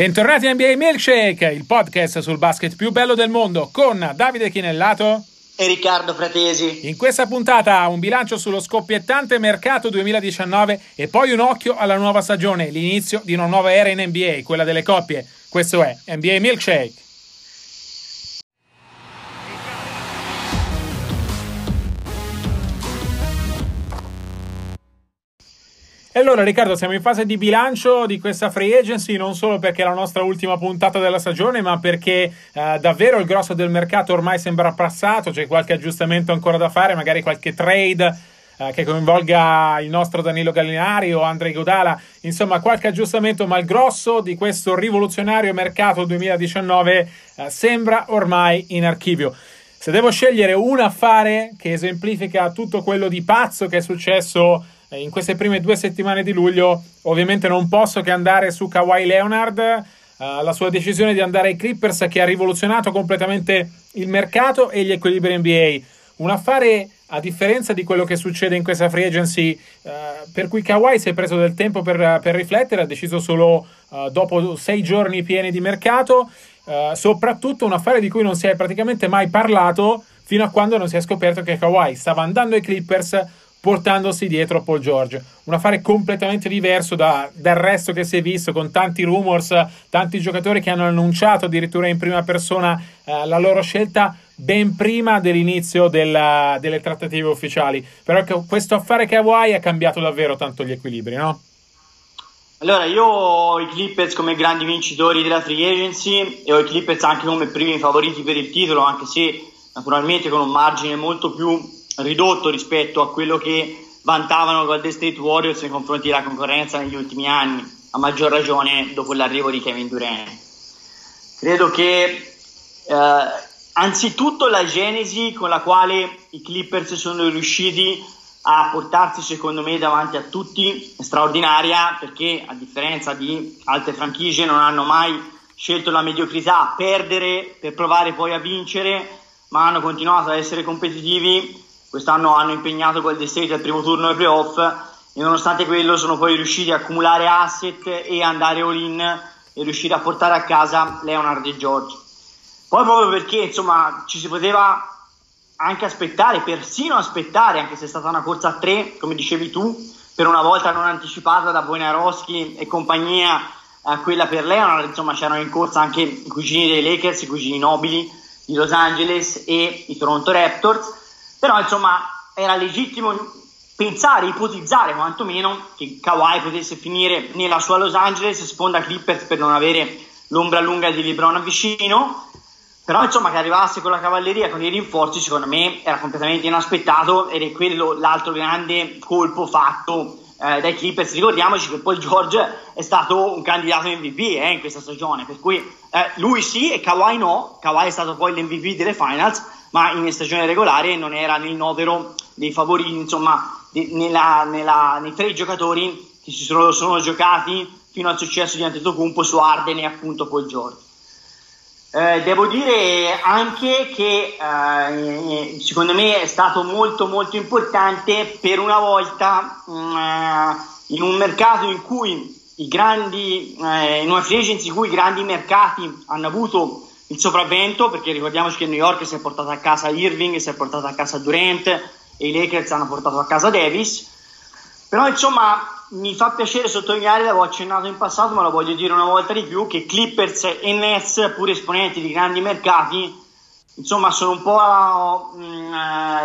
Bentornati a NBA Milkshake, il podcast sul basket più bello del mondo con Davide Chinellato e Riccardo Fratesi. In questa puntata un bilancio sullo scoppiettante mercato 2019 e poi un occhio alla nuova stagione, l'inizio di una nuova era in NBA, quella delle coppie. Questo è NBA Milkshake. E allora Riccardo, siamo in fase di bilancio di questa free agency, non solo perché è la nostra ultima puntata della stagione, ma perché eh, davvero il grosso del mercato ormai sembra passato, c'è qualche aggiustamento ancora da fare, magari qualche trade eh, che coinvolga il nostro Danilo Gallinari o Andrei Godala, insomma qualche aggiustamento, ma il grosso di questo rivoluzionario mercato 2019 eh, sembra ormai in archivio. Se devo scegliere un affare che esemplifica tutto quello di pazzo che è successo in queste prime due settimane di luglio, ovviamente non posso che andare su Kawhi Leonard. Uh, la sua decisione di andare ai Clippers che ha rivoluzionato completamente il mercato e gli equilibri NBA. Un affare a differenza di quello che succede in questa free agency, uh, per cui Kawhi si è preso del tempo per, per riflettere, ha deciso solo uh, dopo sei giorni pieni di mercato, soprattutto un affare di cui non si è praticamente mai parlato fino a quando non si è scoperto che Kawhi stava andando ai Clippers portandosi dietro Paul George. Un affare completamente diverso da, dal resto che si è visto, con tanti rumors, tanti giocatori che hanno annunciato addirittura in prima persona eh, la loro scelta ben prima dell'inizio della, delle trattative ufficiali. Però questo affare che Hawaii ha cambiato davvero tanto gli equilibri, no? Allora, io ho i Clippers come grandi vincitori della free agency e ho i Clippers anche come primi favoriti per il titolo, anche se naturalmente con un margine molto più ridotto rispetto a quello che vantavano Golden State Warriors nei confronti della concorrenza negli ultimi anni, a maggior ragione dopo l'arrivo di Kevin Durant. Credo che eh, anzitutto la genesi con la quale i Clippers sono riusciti a portarsi secondo me davanti a tutti è straordinaria perché a differenza di altre franchigie non hanno mai scelto la mediocrità, perdere per provare poi a vincere, ma hanno continuato a essere competitivi Quest'anno hanno impegnato Golden State al primo turno dei playoff e nonostante quello sono poi riusciti a accumulare asset e andare all-in e riuscire a portare a casa Leonard e George. Poi proprio perché insomma ci si poteva anche aspettare, persino aspettare, anche se è stata una corsa a tre, come dicevi tu, per una volta non anticipata da Wojnarowski e compagnia, eh, quella per Leonard, insomma c'erano in corsa anche i cugini dei Lakers, i cugini nobili di Los Angeles e i Toronto Raptors però insomma era legittimo pensare, ipotizzare quantomeno che Kawhi potesse finire nella sua Los Angeles, sponda Clippers per non avere l'ombra lunga di LeBron vicino, però insomma che arrivasse con la cavalleria, con i rinforzi, secondo me era completamente inaspettato ed è quello l'altro grande colpo fatto eh, dai Clippers. Ricordiamoci che poi George è stato un candidato MVP eh, in questa stagione, per cui eh, lui sì e Kawhi no, Kawhi è stato poi l'MVP delle finals, ma in stagione regolare non era nel novero dei favoriti, insomma, di, nella, nella, nei tre giocatori che si sono, sono, giocati fino al successo di Antetokounmpo su Arden e appunto Paul George. Eh, devo dire anche che eh, secondo me è stato molto molto importante per una volta mh, mm, eh, in un mercato in cui i grandi, eh, in una free agency in cui i grandi mercati hanno avuto il sopravvento, perché ricordiamoci che New York si è portato a casa Irving, si è portato a casa Durant e i Lakers hanno portato a casa Davis. Però insomma mi fa piacere sottolineare, l'avevo accennato in passato, ma lo voglio dire una volta di più, che Clippers e Nets, pur esponenti di grandi mercati, insomma sono un po' mh, mm,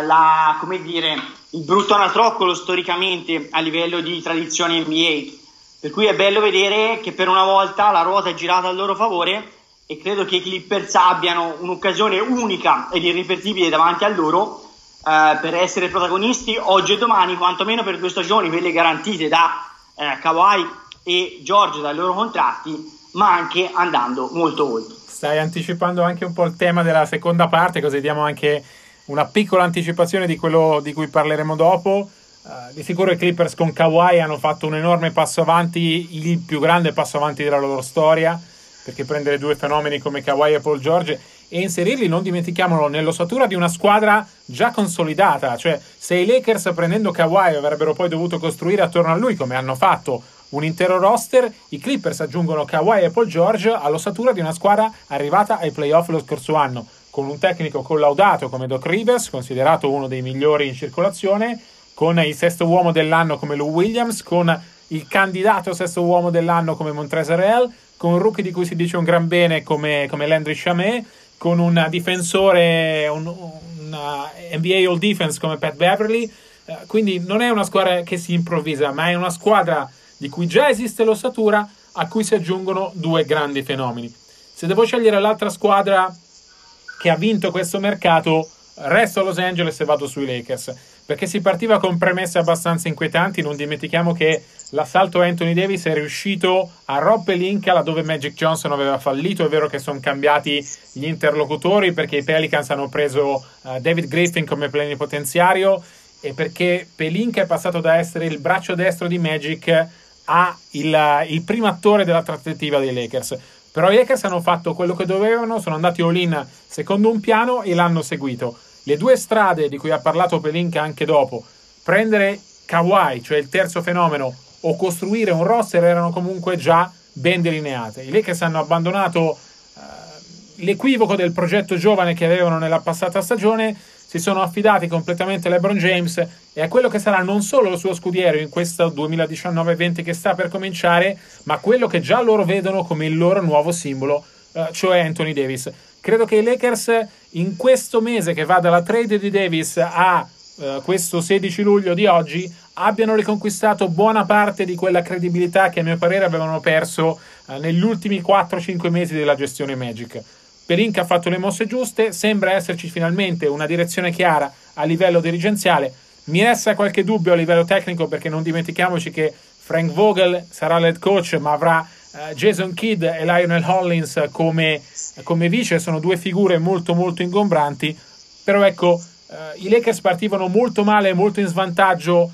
la, come dire, il brutto anatroccolo storicamente a livello di tradizione NBA. Per cui è bello vedere che per una volta la ruota è girata a loro favore e credo che i Clippers abbiano un'occasione unica ed irripetibile davanti a loro eh, per essere protagonisti oggi e domani, quantomeno per due stagioni, quelle garantite da eh, Kawhi e George dai loro contratti, ma anche andando molto oltre. Stai anticipando anche un po' il tema della seconda parte, così diamo anche una piccola anticipazione di quello di cui parleremo dopo. Uh, di sicuro i Clippers con Kawhi hanno fatto un enorme passo avanti, il più grande passo avanti della loro storia perché prendere due fenomeni come Kawhi e Paul George e inserirli, non dimentichiamolo, nell'ossatura di una squadra già consolidata. Cioè, se i Lakers prendendo Kawhi avrebbero poi dovuto costruire attorno a lui, come hanno fatto un intero roster, i Clippers aggiungono Kawhi e Paul George all'ossatura di una squadra arrivata ai playoff lo scorso anno, con un tecnico collaudato come Doc Rivers, considerato uno dei migliori in circolazione, con il sesto uomo dell'anno come Lou Williams, con il candidato sesto uomo dell'anno come Montrezl Real, con un rookie di cui si dice un gran bene come, come Landry Chamet, con un difensore, un, una NBA All Defense come Pat Beverly. Eh, quindi non è una squadra che si improvvisa, ma è una squadra di cui già esiste l'ossatura, a cui si aggiungono due grandi fenomeni. Se devo scegliere l'altra squadra che ha vinto questo mercato, resto a Los Angeles e vado sui Lakers, perché si partiva con premesse abbastanza inquietanti, non dimentichiamo che l'assalto Anthony Davis è riuscito a rompere l'Inca laddove Magic Johnson aveva fallito, è vero che sono cambiati gli interlocutori perché i Pelicans hanno preso uh, David Griffin come plenipotenziario e perché Pelinka è passato da essere il braccio destro di Magic a il, il primo attore della trattativa dei Lakers. Però i Lakers hanno fatto quello che dovevano, sono andati all-in secondo un piano e l'hanno seguito. Le due strade di cui ha parlato Pelinka anche dopo, prendere Kawhi, cioè il terzo fenomeno, o costruire un roster erano comunque già ben delineate. I Lakers hanno abbandonato uh, l'equivoco del progetto giovane che avevano nella passata stagione si sono affidati completamente a LeBron James e a quello che sarà non solo il suo scudiero in questo 2019-20 che sta per cominciare, ma quello che già loro vedono come il loro nuovo simbolo, eh, cioè Anthony Davis. Credo che i Lakers in questo mese che va dalla trade di Davis a eh, questo 16 luglio di oggi abbiano riconquistato buona parte di quella credibilità che a mio parere avevano perso eh, negli ultimi 4-5 mesi della gestione Magic. Pelinka ha fatto le mosse giuste, sembra esserci finalmente una direzione chiara a livello dirigenziale. Mi resta qualche dubbio a livello tecnico perché non dimentichiamoci che Frank Vogel sarà l'head coach, ma avrà uh, Jason Kidd e Lionel Hollins come, come, vice, sono due figure molto molto ingombranti. Però ecco, uh, i Lakers partivano molto male, molto in svantaggio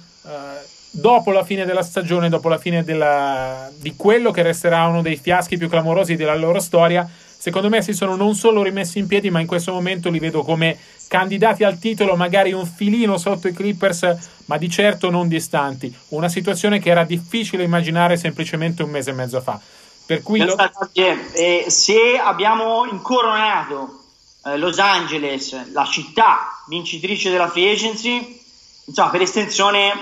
dopo la fine della stagione, dopo la fine della, di quello che resterà uno dei fiaschi più clamorosi della loro storia secondo me si sono non solo rimessi in piedi, ma in questo momento li vedo come candidati al titolo, magari un filino sotto i Clippers, ma di certo non distanti. Una situazione che era difficile immaginare semplicemente un mese e mezzo fa. Per cui lo... eh, se abbiamo incoronato eh, Los Angeles, la città vincitrice della free agency, insomma, per estensione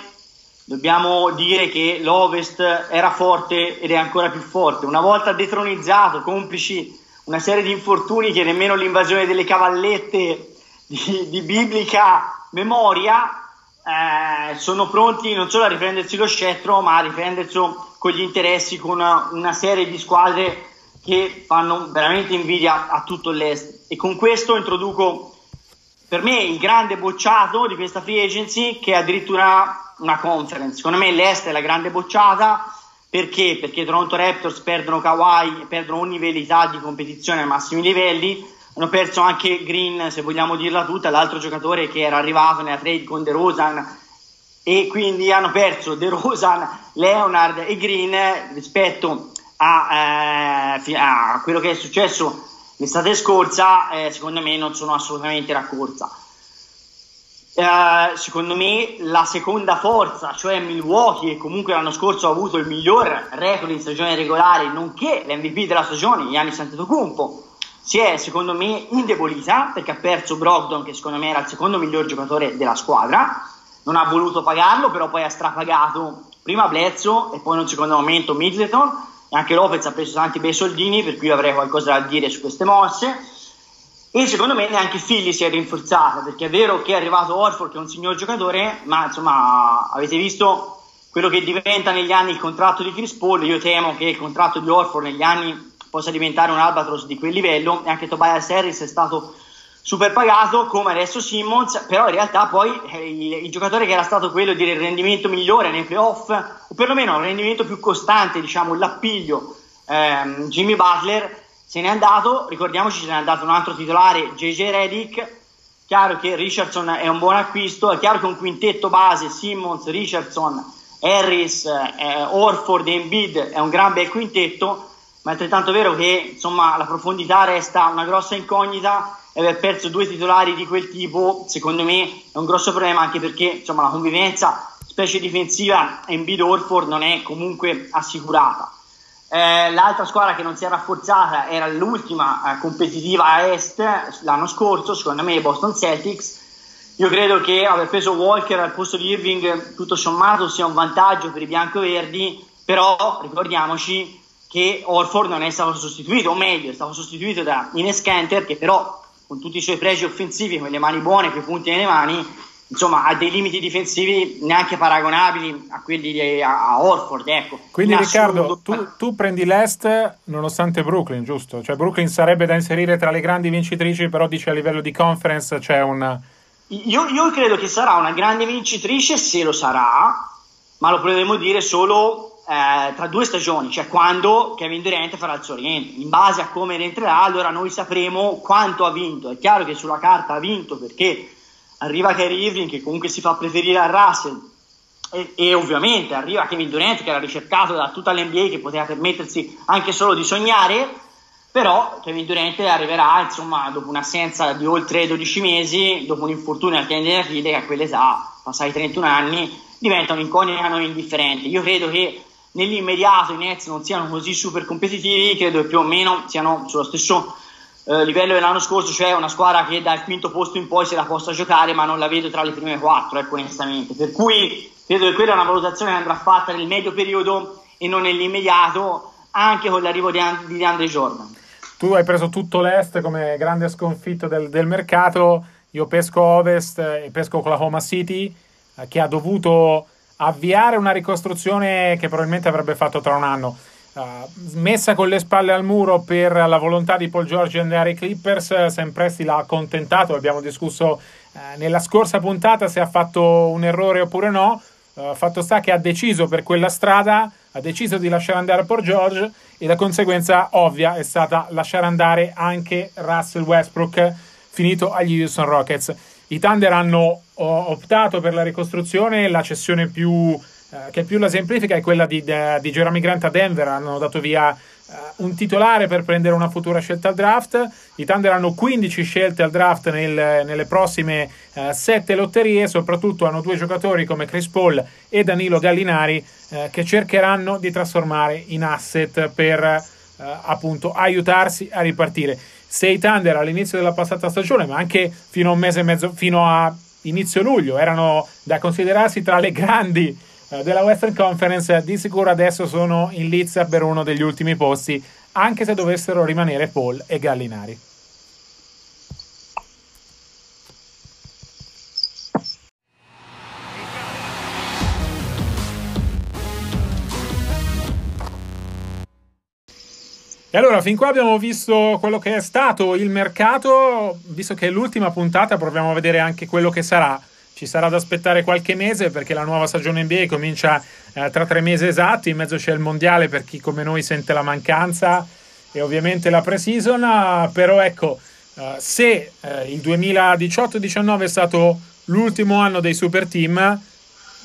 dobbiamo dire che l'Ovest era forte ed è ancora più forte. Una volta detronizzato, complici una serie di infortuni che nemmeno l'invasione delle cavallette di, di biblica memoria eh, sono pronti non solo a riprendersi lo scettro, ma a riprenderselo con gli interessi, con una, una serie di squadre che fanno veramente invidia a tutto l'Est. E con questo introduco per me il grande bocciato di questa free agency, che addirittura una conference. Secondo me l'Est è la grande bocciata perché? Perché Toronto Raptors perdono Kawhi, perdono ogni velità di competizione ai massimi livelli, hanno perso anche Green, se vogliamo dirla tutta, l'altro giocatore che era arrivato nella trade con De Rosan e quindi hanno perso De Rosan, Leonard e Green rispetto a, eh, a quello che è successo l'estate scorsa, eh, secondo me non sono assolutamente raccorsa. Eh, secondo me la seconda forza, cioè Milwaukee, che comunque l'anno scorso ha avuto il miglior record in stagione regolare, nonché l'MVP della stagione, Gianni Antetokounmpo, si è secondo me indebolita perché ha perso Brogdon, che secondo me era il secondo miglior giocatore della squadra. Non ha voluto pagarlo, però poi ha strapagato prima Blezzo e poi in un secondo momento Middleton. E anche Lopez ha preso tanti bei soldini, per cui avrei qualcosa da dire su queste mosse. E secondo me neanche Philly si è rinforzata, perché è vero che è arrivato Orford che è un signor giocatore, ma insomma avete visto quello che diventa negli anni il contratto di Chris Paul, io temo che il contratto di Orford negli anni possa diventare un albatros di quel livello, e anche Tobias Harris è stato super pagato come adesso Simmons, però in realtà poi eh, il, il, giocatore che era stato quello di rendimento migliore nei playoff, o perlomeno un rendimento più costante, diciamo l'appiglio, ehm, Jimmy Butler, se n'è andato, ricordiamoci se n'è andato un altro titolare, JJ Redick, chiaro che Richardson è un buon acquisto, è chiaro che un quintetto base, Simmons, Richardson, Harris, eh, Orford e Embiid è un gran bel quintetto, ma è altrettanto vero che insomma la profondità resta una grossa incognita e aver perso due titolari di quel tipo secondo me è un grosso problema anche perché insomma la convivenza fattispecie difensiva Embiid Orford non è comunque assicurata. Eh, l'altra squadra che non si è rafforzata era l'ultima eh, competitiva a est l'anno scorso, secondo me i Boston Celtics. Io credo che aver preso Walker al posto di Irving tutto sommato sia un vantaggio per i bianco-verdi, però ricordiamoci che Orford non è stato sostituito, o meglio, è stato sostituito da Ines Kenter, che però con tutti i suoi pregi offensivi, con le mani buone, i punti nelle mani, insomma ha dei limiti difensivi neanche paragonabili a quelli di a, a Orford ecco. quindi Riccardo tu, tu, prendi l'Est nonostante Brooklyn giusto? cioè Brooklyn sarebbe da inserire tra le grandi vincitrici però dice a livello di conference c'è un io, io credo che sarà una grande vincitrice se lo sarà ma lo potremo dire solo eh, tra due stagioni, cioè quando Kevin Durant farà il suo rientro. In base a come rientrerà, allora noi sapremo quanto ha vinto. È chiaro che sulla carta ha vinto perché arriva Kyrie Irving che comunque si fa preferire a Russell e, e, ovviamente arriva Kevin Durant che era ricercato da tutta l'NBA che poteva permettersi anche solo di sognare però Kevin Durant arriverà insomma dopo un'assenza di oltre 12 mesi dopo un infortunio al tendine d'Achille che a quell'età passati 31 anni diventa un'incognita non indifferente. Io credo che nell'immediato i Nets non siano così super competitivi credo che più o meno siano sullo stesso eh, livello dell'anno scorso, cioè una squadra che dal quinto posto in poi se la possa giocare, ma non la vedo tra le prime quattro, ecco, onestamente. Per cui credo che quella è una valutazione che andrà fatta nel medio periodo e non nell'immediato, anche con l'arrivo di, And- di Andre Jordan. Tu hai preso tutto l'est come grande sconfitto del, del mercato, io pesco ovest e pesco Oklahoma City, eh, che ha dovuto avviare una ricostruzione che probabilmente avrebbe fatto tra un anno. Uh, messa con le spalle al muro per la volontà di Paul George e andare ai Clippers, Sam Presti l'ha accontentato, abbiamo discusso uh, nella scorsa puntata se ha fatto un errore oppure no, uh, fatto sta che ha deciso per quella strada, ha deciso di lasciare andare Paul George e la conseguenza ovvia è stata lasciare andare anche Russell Westbrook finito agli Houston Rockets. I Thunder hanno optato per la ricostruzione, la cessione più eh, che più la semplifica è quella di, di, Jeremy Grant a Denver. Hanno dato via uh, un titolare per prendere una futura scelta al draft. I Thunder hanno 15 scelte al draft nel, nelle prossime eh, 7 lotterie. Soprattutto hanno due giocatori come Chris Paul e Danilo Gallinari che cercheranno di trasformare in asset per appunto aiutarsi a ripartire. Se i Thunder all'inizio della passata stagione, ma anche fino a un mese e mezzo, fino a inizio luglio, erano da considerarsi tra le grandi eh, della Western Conference di sicuro adesso sono in lizza per uno degli ultimi posti, anche se dovessero rimanere Paul e Gallinari. E allora, fin qua abbiamo visto quello che è stato il mercato, visto che è l'ultima puntata, proviamo a vedere anche quello che sarà ci sarà da aspettare qualche mese perché la nuova stagione NBA comincia eh, tra tre mesi esatti, in mezzo c'è il mondiale per chi come noi sente la mancanza e ovviamente la pre-season, però ecco, eh, se eh, il 2018-19 è stato l'ultimo anno dei super team,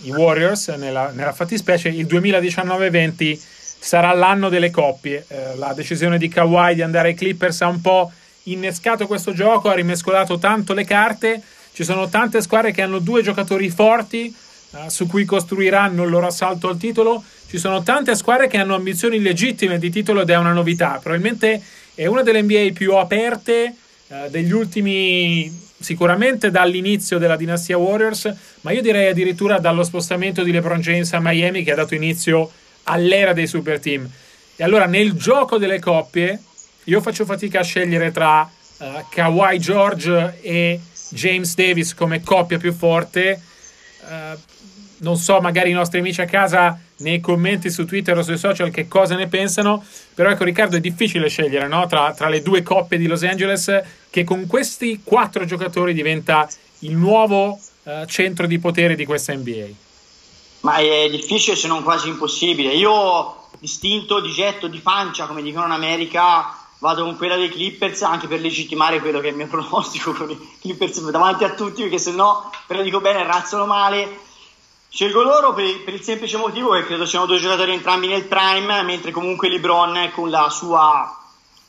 i Warriors nella, nella fattispecie, il 2019-20 sarà l'anno delle coppie. Eh, la decisione di Kawhi di andare ai Clippers ha un po' innescato questo gioco, ha rimescolato tanto le carte ci sono tante squadre che hanno due giocatori forti uh, su cui costruiranno il loro assalto al titolo. Ci sono tante squadre che hanno ambizioni legittime di titolo ed è una novità. Probabilmente è una delle NBA più aperte uh, degli ultimi, sicuramente dall'inizio della dinastia Warriors, ma io direi addirittura dallo spostamento di LeBron James a Miami che ha dato inizio all'era dei super team. E allora nel gioco delle coppie io faccio fatica a scegliere tra uh, Kawhi George e James Davis come coppia più forte. Uh, non so, magari i nostri amici a casa nei commenti su Twitter o sui social che cosa ne pensano, però ecco Riccardo è difficile scegliere no? tra, tra, le due coppie di Los Angeles che con questi quattro giocatori diventa il nuovo uh, centro di potere di questa NBA. Ma è difficile se non quasi impossibile. Io distinto di getto di pancia, come dicono in America, vado con quella dei Clippers anche per legittimare quello che è il mio pronostico con i Clippers davanti a tutti perché se no però dico bene razzano male. Scelgo loro per, per, il semplice motivo che credo siano due giocatori entrambi nel prime mentre comunque LeBron con la sua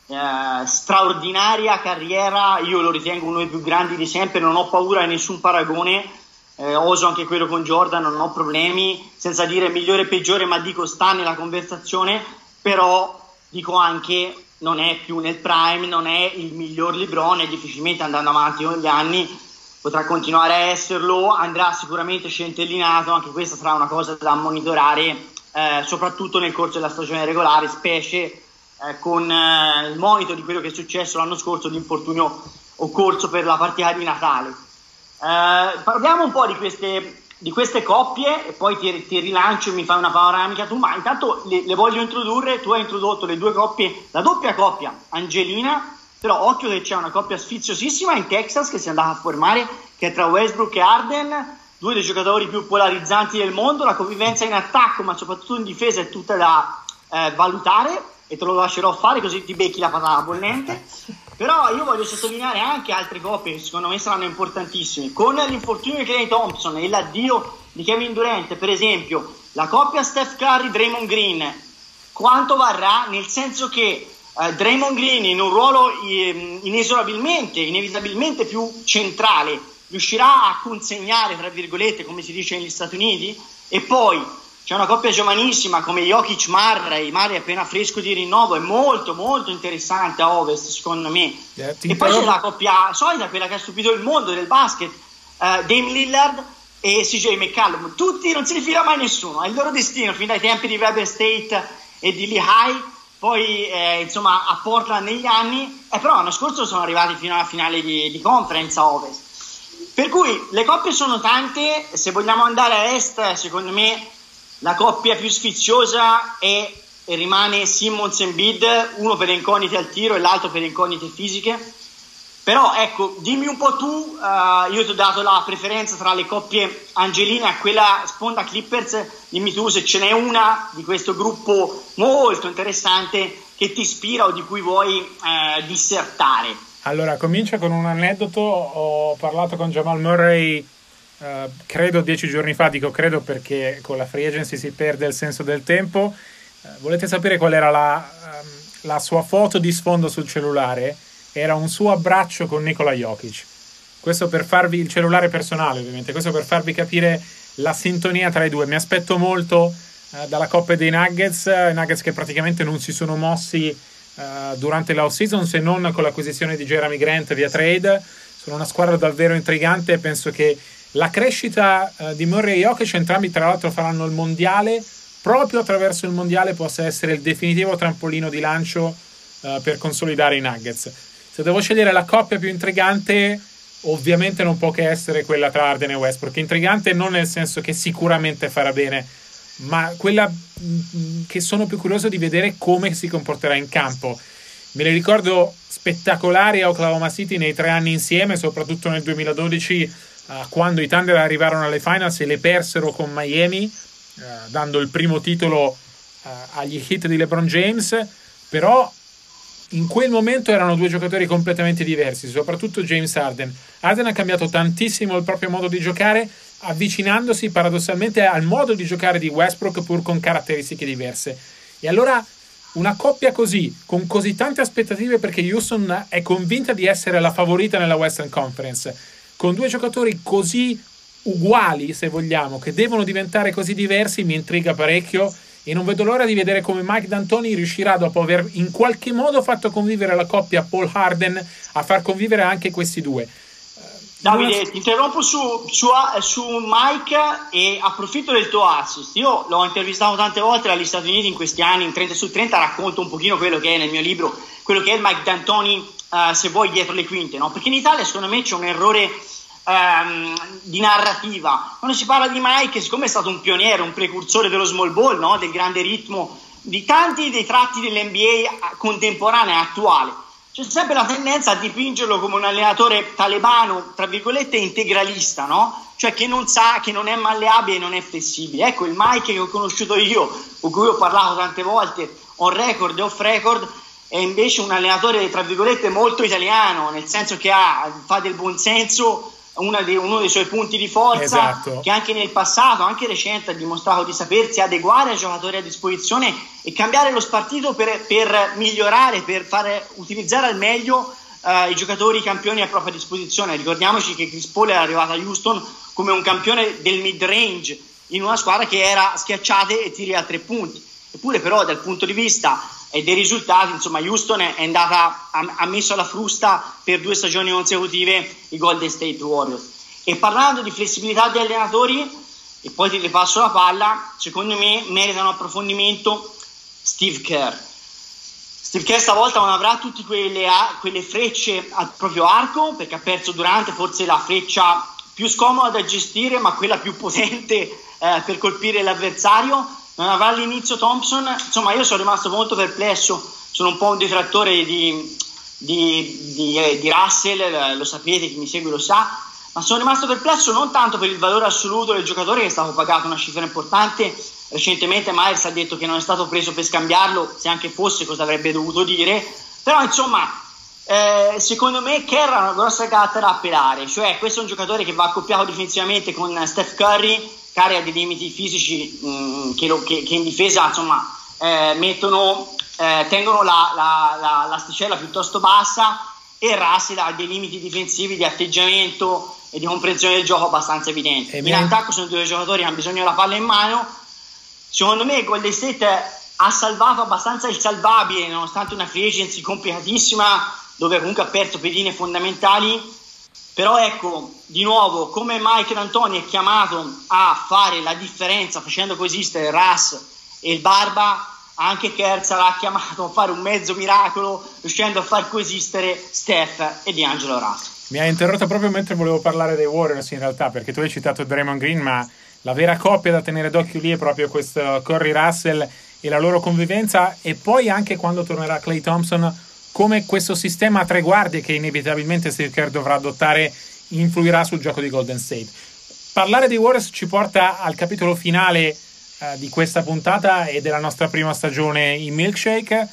eh, straordinaria carriera io lo ritengo uno dei più grandi di sempre non ho paura di nessun paragone. Eh, oso anche quello con Jordan, non ho problemi, senza dire migliore e peggiore, ma dico sta nella conversazione, però dico anche non è più nel prime, non è il miglior Lebron e difficilmente andando avanti con gli anni potrà continuare a esserlo, andrà sicuramente centellinato, anche questa sarà una cosa da monitorare eh, soprattutto nel corso della stagione regolare, specie eh, con eh, il monito di quello che è successo l'anno scorso, l'infortunio occorso per la partita di Natale. Eh, parliamo un po' di queste, di queste coppie e poi ti, ti, rilancio e mi fai una panoramica tu, ma intanto le, le, voglio introdurre, tu hai introdotto le due coppie, la doppia coppia, Angelina, però occhio che c'è una coppia sfiziosissima in Texas che si è andata a formare, che è tra Westbrook e Arden, due dei giocatori più polarizzanti del mondo, la convivenza in attacco ma soprattutto in difesa è tutta da eh, valutare e te lo lascerò fare così ti becchi la patata bollente. Però io voglio sottolineare anche altre coppie che secondo me saranno importantissime. Con l'infortunio di Clay Thompson e l'addio di Kevin Durant, per esempio, la coppia Steph Curry-Draymond Green, quanto varrà? Nel senso che eh, Draymond Green in un ruolo eh, inesorabilmente, inevitabilmente più centrale, riuscirà a consegnare, tra virgolette, come si dice negli Stati Uniti? E poi c'è una coppia giovanissima come Jokic Marray, Marray appena fresco di rinnovo, è molto molto interessante a Ovest secondo me. Yeah, e poi c'è la coppia solida, quella che ha stupito il mondo del basket, uh, Dame Lillard e CJ McCallum. Tutti non se li fila mai nessuno, è il loro destino fin dai tempi di Weber State e di Lehigh, poi eh, insomma a Portland negli anni, e però l'anno scorso sono arrivati fino alla finale di, di conference a Ovest. Per cui le coppie sono tante, se vogliamo andare a est, secondo me la coppia più sfiziosa è e rimane Simmons e Bid, uno per le incognite al tiro e l'altro per le incognite fisiche. Però ecco, dimmi un po' tu, uh, io ti ho dato la preferenza tra le coppie Angelina e quella sponda Clippers, dimmi tu se ce n'è una di questo gruppo molto interessante che ti ispira o di cui vuoi uh, dissertare. Allora, comincia con un aneddoto, ho parlato con Jamal Murray Uh, credo dieci giorni fa, dico credo perché con la free agency si perde il senso del tempo. Uh, volete sapere qual era la, um, la, sua foto di sfondo sul cellulare? Era un suo abbraccio con Nikola Jokic. Questo per farvi il cellulare personale, ovviamente, questo per farvi capire la sintonia tra i due. Mi aspetto molto uh, dalla coppia dei Nuggets, Nuggets che praticamente non si sono mossi durante la off-season se non con l'acquisizione di Jeremy Grant via trade. Sono una squadra davvero intrigante e penso che la crescita uh, di Murray e Jokic, entrambi tra l'altro faranno il mondiale, proprio attraverso il mondiale possa essere il definitivo trampolino di lancio uh, per consolidare i Nuggets. Se devo scegliere la coppia più intrigante, ovviamente non può che essere quella tra Arden e Westbrook. Intrigante non nel senso che sicuramente farà bene, ma quella mm, che sono più curioso di vedere come si comporterà in campo. Me le ricordo spettacolari a Oklahoma City nei tre anni insieme, soprattutto nel 2012 uh, quando i Thunder arrivarono alle finals e le persero con Miami, uh, dando il primo titolo uh, agli hit di LeBron James, però in quel momento erano due giocatori completamente diversi, soprattutto James Harden. Harden ha cambiato tantissimo il proprio modo di giocare, avvicinandosi paradossalmente al modo di giocare di Westbrook pur con caratteristiche diverse. E allora una coppia così, con così tante aspettative perché Houston è convinta di essere la favorita nella Western Conference, con due giocatori così uguali, se vogliamo, che devono diventare così diversi, mi intriga parecchio e non vedo l'ora di vedere come Mike D'Antoni riuscirà, dopo aver in qualche modo fatto convivere la coppia Paul Harden, a far convivere anche questi due. Davide, ti interrompo su, su, su, Mike e approfitto del tuo assist. Io l'ho intervistato tante volte dagli Stati Uniti in questi anni, in 30 su 30 racconto un pochino quello che è nel mio libro, quello che è il Mike D'Antoni uh, se vuoi, dietro le quinte, no? Perché in Italia secondo me c'è un errore um, di narrativa. Quando si parla di Mike, siccome è stato un pioniere, un precursore dello small ball, no? Del grande ritmo, di tanti dei tratti dell'NBA contemporanea, attuale, c'è sempre la tendenza a dipingerlo come un allenatore talebano, tra virgolette, integralista, no? Cioè che non sa, che non è malleabile e non è flessibile. Ecco, il Mike che ho conosciuto io, con cui ho parlato tante volte, on record e off record, è invece un allenatore, tra virgolette, molto italiano, nel senso che ha, fa del buonsenso dei, uno dei suoi punti di forza, esatto. che anche nel passato, anche recente, ha dimostrato di sapersi adeguare ai giocatori a disposizione e cambiare lo spartito per, per migliorare, per fare, utilizzare al meglio uh, i giocatori campioni a propria disposizione. Ricordiamoci che Chris Paul è arrivato a Houston come un campione del mid range in una squadra che era schiacciate e tiri a tre punti. Eppure però dal punto di vista eh, dei risultati, insomma Houston è andata, ha, messo alla frusta per due stagioni consecutive i Golden State Warriors. E parlando di flessibilità degli allenatori, e poi ti ripasso la palla, secondo me meritano approfondimento Steve Kerr. Steve Kerr stavolta non avrà tutte quelle, quelle frecce al proprio arco, perché ha perso durante forse la freccia più scomoda da gestire, ma quella più potente eh, per colpire l'avversario. Non avrà all'inizio Thompson. Insomma, io sono rimasto molto perplesso. Sono un po' un detrattore di, di, di, eh, di Russell, lo sapete, chi mi segue lo sa. Ma sono rimasto perplesso non tanto per il valore assoluto del giocatore, che è stato pagato una cifra importante. Recentemente Myers ha detto che non è stato preso per scambiarlo, se anche fosse cosa avrebbe dovuto dire. Però, insomma, eh, secondo me Kerr ha una grossa carta da appellare, cioè questo è un giocatore che va accoppiato difensivamente con Steph Curry, ha dei limiti fisici mh, mm, che, lo, che, che, in difesa insomma eh, mettono, eh, tengono la, la, la, l'asticella piuttosto bassa e Russell ha dei limiti difensivi di atteggiamento e di comprensione del gioco abbastanza evidenti. In attacco sono due giocatori che hanno bisogno della palla in mano. Secondo me Golden State ha salvato abbastanza il salvabile nonostante una free agency complicatissima dove comunque ha perso pedine fondamentali. Però ecco, di nuovo, come Mike D'Antoni è chiamato a fare la differenza facendo coesistere Russ e il Barba, anche Kerr sarà chiamato a fare un mezzo miracolo riuscendo a far coesistere Steph e D'Angelo Russ. Mi ha interrotto proprio mentre volevo parlare dei Warriors in realtà, perché tu hai citato Draymond Green, ma la vera coppia da tenere d'occhio lì è proprio questo Corey Russell e la loro convivenza e poi anche quando tornerà Clay Thompson come questo sistema a tre guardie che inevitabilmente Kerr dovrà adottare influirà sul gioco di Golden State. Parlare dei Warriors ci porta al capitolo finale eh, di questa puntata e della nostra prima stagione in Milkshake eh,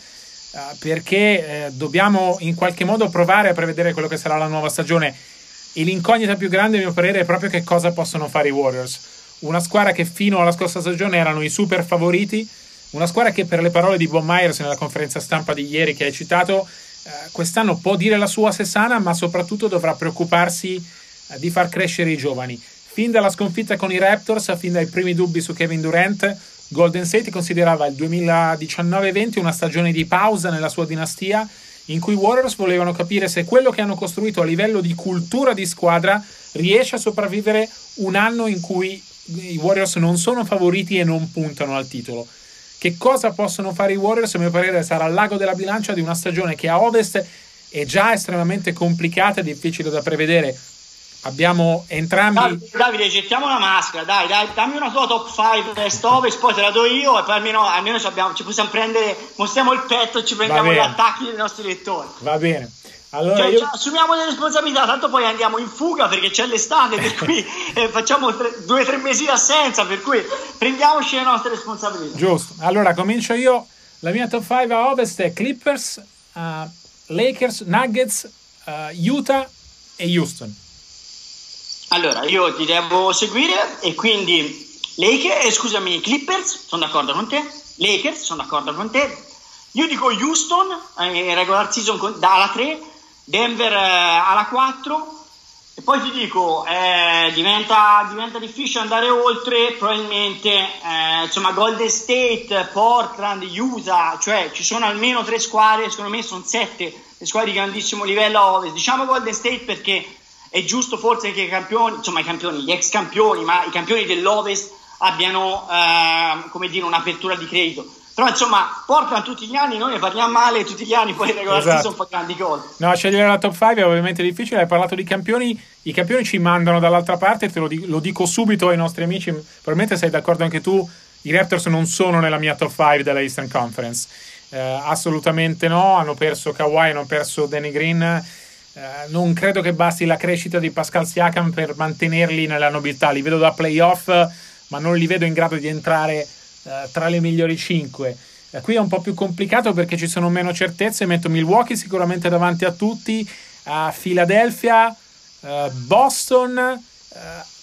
perché eh, dobbiamo in qualche modo provare a prevedere quello che sarà la nuova stagione e l'incognita più grande a mio parere è proprio che cosa possono fare i Warriors. Una squadra che fino alla scorsa stagione erano i super favoriti, una squadra che per le parole di Bob Myers nella conferenza stampa di ieri che hai citato, eh, quest'anno può dire la sua se sana, ma soprattutto dovrà preoccuparsi eh, di far crescere i giovani. Fin dalla sconfitta con i Raptors, fin dai primi dubbi su Kevin Durant, Golden State considerava il 2019-20 una stagione di pausa nella sua dinastia, in cui i Warriors volevano capire se quello che hanno costruito a livello di cultura di squadra riesce a sopravvivere un anno in cui i Warriors non sono favoriti e non puntano al titolo. Che cosa possono fare i Warriors? A mio parere sarà il lago della bilancia di una stagione che a ovest è già estremamente complicata e difficile da prevedere. Abbiamo entrambi. Davide, Davide, gettiamo la maschera, dai, dai, dammi una tua top 5 est ovest, poi te la do io e poi almeno, almeno ci, abbiamo, ci possiamo prendere, mostriamo il petto e ci prendiamo gli attacchi dei nostri lettori. Va bene. Allora cioè, io... cioè, assumiamo le responsabilità, tanto poi andiamo in fuga perché c'è l'estate, per cui eh, facciamo tre, due o tre mesi di assenza, per cui prendiamoci le nostre responsabilità. Giusto, allora comincio io. La mia top 5 a ovest è Clippers, uh, Lakers, Nuggets, uh, Utah e Houston. Allora, io ti devo seguire e quindi Lakers, eh, scusami, Clippers, sono d'accordo con te. Lakers, sono d'accordo con te. Io dico Houston, eh, regular season dalla 3 Denver eh, alla 4 e poi ti dico eh, diventa, diventa, difficile andare oltre probabilmente eh, insomma Golden State, Portland, Utah cioè ci sono almeno tre squadre secondo me sono sette le squadre di grandissimo livello a ovest. Diciamo Golden State perché è giusto forse che i campioni insomma i campioni, gli ex campioni ma i campioni dell'ovest abbiano eh, come dire un'apertura di credito però insomma, Portland tutti gli anni, noi ne parliamo male tutti gli anni, poi in regular esatto. season fa grandi cose. No, scegliere la top 5 è ovviamente difficile, hai parlato di campioni, i campioni ci mandano dall'altra parte, te lo, dico, lo dico subito ai nostri amici, probabilmente sei d'accordo anche tu, i Raptors non sono nella mia top 5 della Eastern Conference. Eh, assolutamente no, hanno perso Kawhi, hanno perso Danny Green. Eh, non credo che basti la crescita di Pascal Siakam per mantenerli nella nobiltà. Li vedo da playoff, ma non li vedo in grado di entrare eh, tra le migliori 5. Eh, qui è un po' più complicato perché ci sono meno certezze. Metto Milwaukee sicuramente davanti a tutti, a Philadelphia, eh, Boston.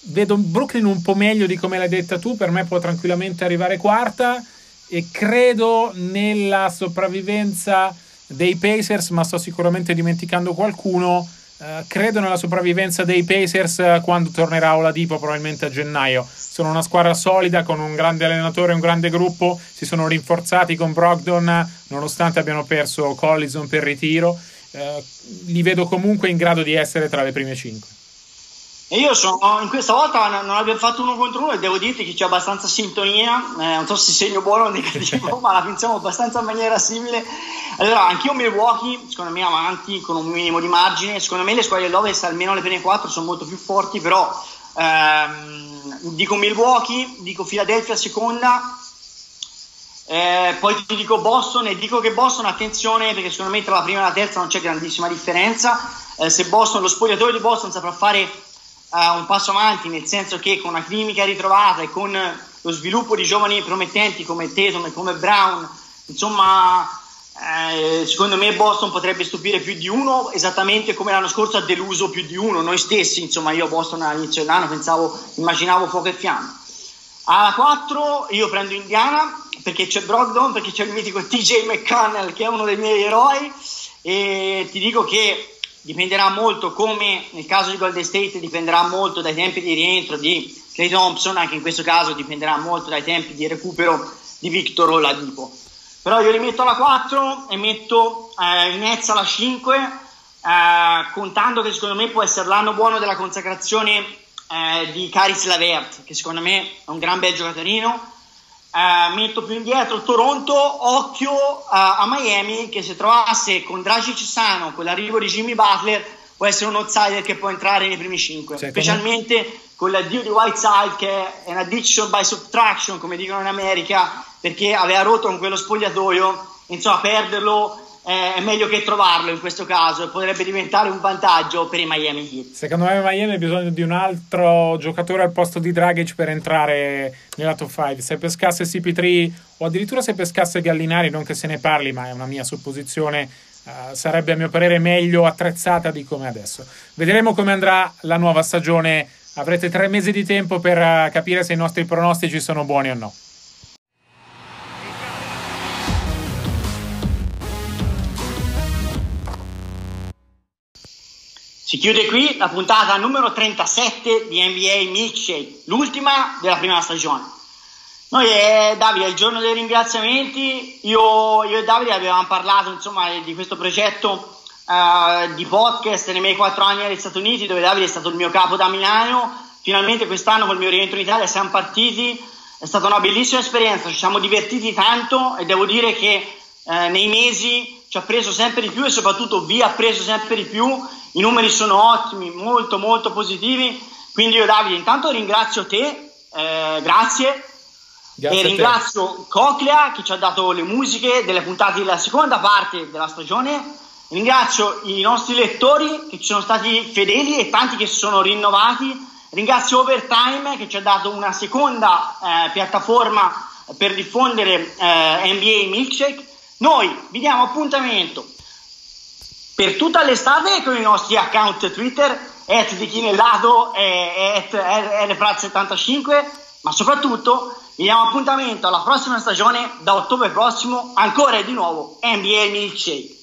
vedo Brooklyn un po' meglio di come l'hai detta tu. Per me può tranquillamente arrivare quarta. E credo nella sopravvivenza dei Pacers, ma sto sicuramente dimenticando qualcuno. Uh, credo nella sopravvivenza dei Pacers uh, quando tornerà Oladipo probabilmente a gennaio. Sono una squadra solida con un grande allenatore e un grande gruppo. Si sono rinforzati con Brogdon nonostante abbiano perso Collison per ritiro. Uh, li vedo comunque in grado di essere tra le prime 5. E io sono, in questa volta non abbiamo fatto uno contro uno e devo dirti che c'è abbastanza sintonia, eh, non so se segno buono o negativo, ma la pensiamo abbastanza in maniera simile. Allora, anch'io Milwaukee, secondo me avanti con un minimo di margine, secondo me le squadre dell'Ovest almeno le prime 4 sono molto più forti, però ehm, dico Milwaukee, dico Philadelphia seconda, eh, poi ti dico Boston e dico che Boston, attenzione perché secondo me tra la prima e la terza non c'è grandissima differenza, eh, se Boston, lo spogliatore di Boston saprà fare uh, un passo avanti, nel senso che con una clinica ritrovata e con lo sviluppo di giovani promettenti come Tatum e come Brown, insomma, eh, secondo me Boston potrebbe stupire più di uno, esattamente come l'anno scorso ha deluso più di uno, noi stessi, insomma, io a Boston all'inizio dell'anno pensavo, immaginavo fuoco e fiamme. Alla 4 io prendo Indiana perché c'è Brogdon, perché c'è il mitico TJ McConnell che è uno dei miei eroi e ti dico che dipenderà molto come nel caso di Golden State dipenderà molto dai tempi di rientro di Clay Thompson anche in questo caso dipenderà molto dai tempi di recupero di Victor Oladipo. Però io li metto alla 4 e metto eh, Nets alla 5 eh, contando che secondo me può essere l'anno buono della consacrazione eh, di Caris Lavert che secondo me è un gran bel giocatorino Uh, metto più indietro Toronto, occhio uh, a Miami che se trovasse con Dragic sano, con l'arrivo di Jimmy Butler, può essere un outsider che può entrare nei primi 5, cioè, specialmente con l'addio di Whiteside che è un addiction by subtraction, come dicono in America, perché aveva rotto con quello spogliatoio, insomma perderlo eh, è meglio che trovarlo in questo caso potrebbe diventare un vantaggio per i Miami Heat. Secondo me Miami ha bisogno di un altro giocatore al posto di Dragic per entrare nella top 5. Se pescasse CP3 o addirittura se pescasse Gallinari, non che se ne parli, ma è una mia supposizione, uh, sarebbe a mio parere meglio attrezzata di come adesso. Vedremo come andrà la nuova stagione. Avrete tre mesi di tempo per uh, capire se i nostri pronostici sono buoni o no. Si chiude qui la puntata numero 37 di NBA Milkshake, l'ultima della prima stagione. Noi e Davide, il giorno dei ringraziamenti, io, io e Davide avevamo parlato insomma, di questo progetto uh, di podcast nei miei quattro anni negli Stati Uniti, dove Davide è stato il mio capo da Milano. Finalmente quest'anno col mio rientro in Italia siamo partiti, è stata una bellissima esperienza, ci siamo divertiti tanto e devo dire che uh, nei mesi ci ha preso sempre di più e soprattutto vi ha preso sempre di più. I numeri sono ottimi, molto molto positivi, quindi io Davide intanto ringrazio te, eh, grazie, grazie e ringrazio Coclea che ci ha dato le musiche delle puntate della seconda parte della stagione, ringrazio i nostri lettori che ci sono stati fedeli e tanti che si sono rinnovati, ringrazio Overtime che ci ha dato una seconda eh, piattaforma per diffondere eh, NBA Milkshake. Noi vi diamo appuntamento per tutta l'estate con i nostri account Twitter, at di Chinellato e at rfrat75, ma soprattutto vi diamo appuntamento alla prossima stagione da ottobre prossimo, ancora e di nuovo NBA Milkshake.